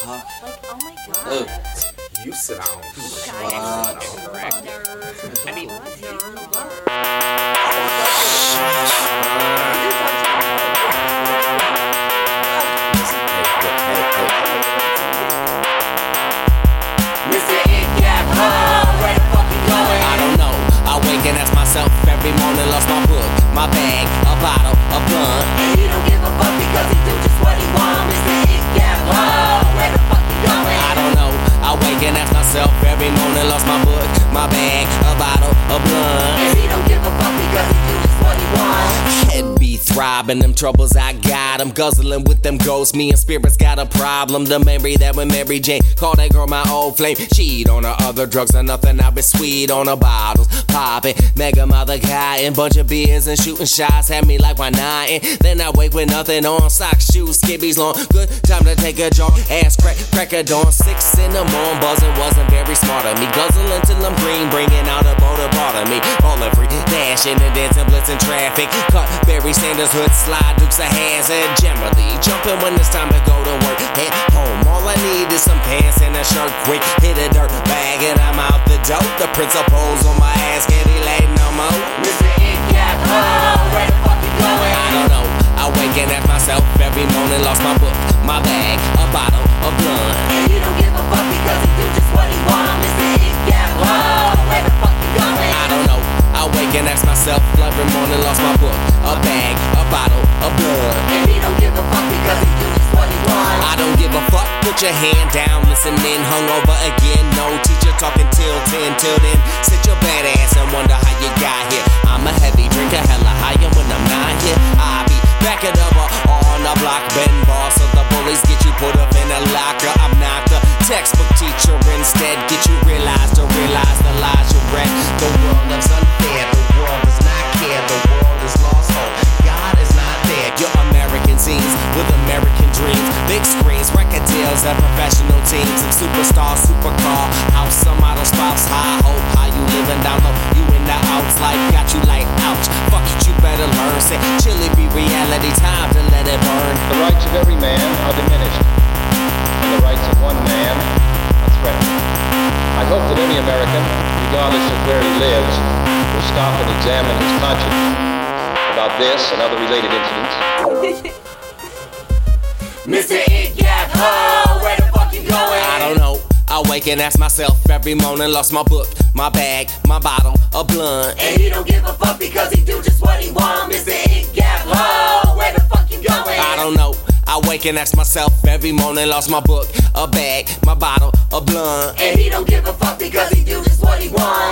Huh? Like, oh my god. Look, You sit down. Guys, Correct. nerd. I mean, Mr. IDGAF, where the fuck you going? I don't know. I wake and ask myself every morning, lost my book, my bag, a bottle, a blunt. And he don't give a be throbbing, them troubles I got. I'm guzzling with them ghosts. Me and spirits got a problem. The memory that when Mary Jane called that girl my old flame. Cheat on her other drugs or nothing. I've been sweet on her bottles. Popping, mega mother guy, and bunch of beers and shooting shots. Had me like why not? And then I wake with nothing on. Socks, shoes, skibbies long. Good time to take a jog. Ass crack, crack a dawn. Six in the morning, buzzing wasn't very smart of me. Guzzling till I'm green, bringing out a motor part of me. Falling free, dashing and dancing, blitzing traffic. Cut Barry Sanders hood, slide Dukes of Hazzard. Generally jumping when it's time to go to work. Head home, all I need is some pants and a shirt. Quick hit a dirt bag and I'm out the dope. The principal's on my ass, can't he lay no more? Mr. IDGAF, where the fuck you going? I don't know. I wake and ask myself every morning, lost my book, my bag, a bottle, a blunt. And he don't give a fuck because he do just what he want. A blunt. And he don't give a fuck because he do just what he want. I don't give a fuck. Put your hand down, listen in, hungover again. No teacher talking till 10. Till then, sit your bad ass and wonder how you got here. Big screens, record deals, and professional teams, and superstar, supercar, house, some model spouse, high hope. How you living down low? You in the outs, life got you like ouch. Fuck it, you better learn. Say, chilly be reality, time to let it burn. The rights of every man are diminished, and the rights of one man are threatened. I hope that any American, regardless of where he lives, will stop and examine his conscience about this and other related incidents. Mr. IDGAF, where the fuck you going? I don't know. I wake and ask myself every morning, lost my book, my bag, my bottle, a blunt. And he don't give a fuck because he do just what he want. Mr. IDGAF, where the fuck you going? I don't know. I wake and ask myself every morning, lost my book, a bag, my bottle, a blunt. And he don't give a fuck because he do just what he wants.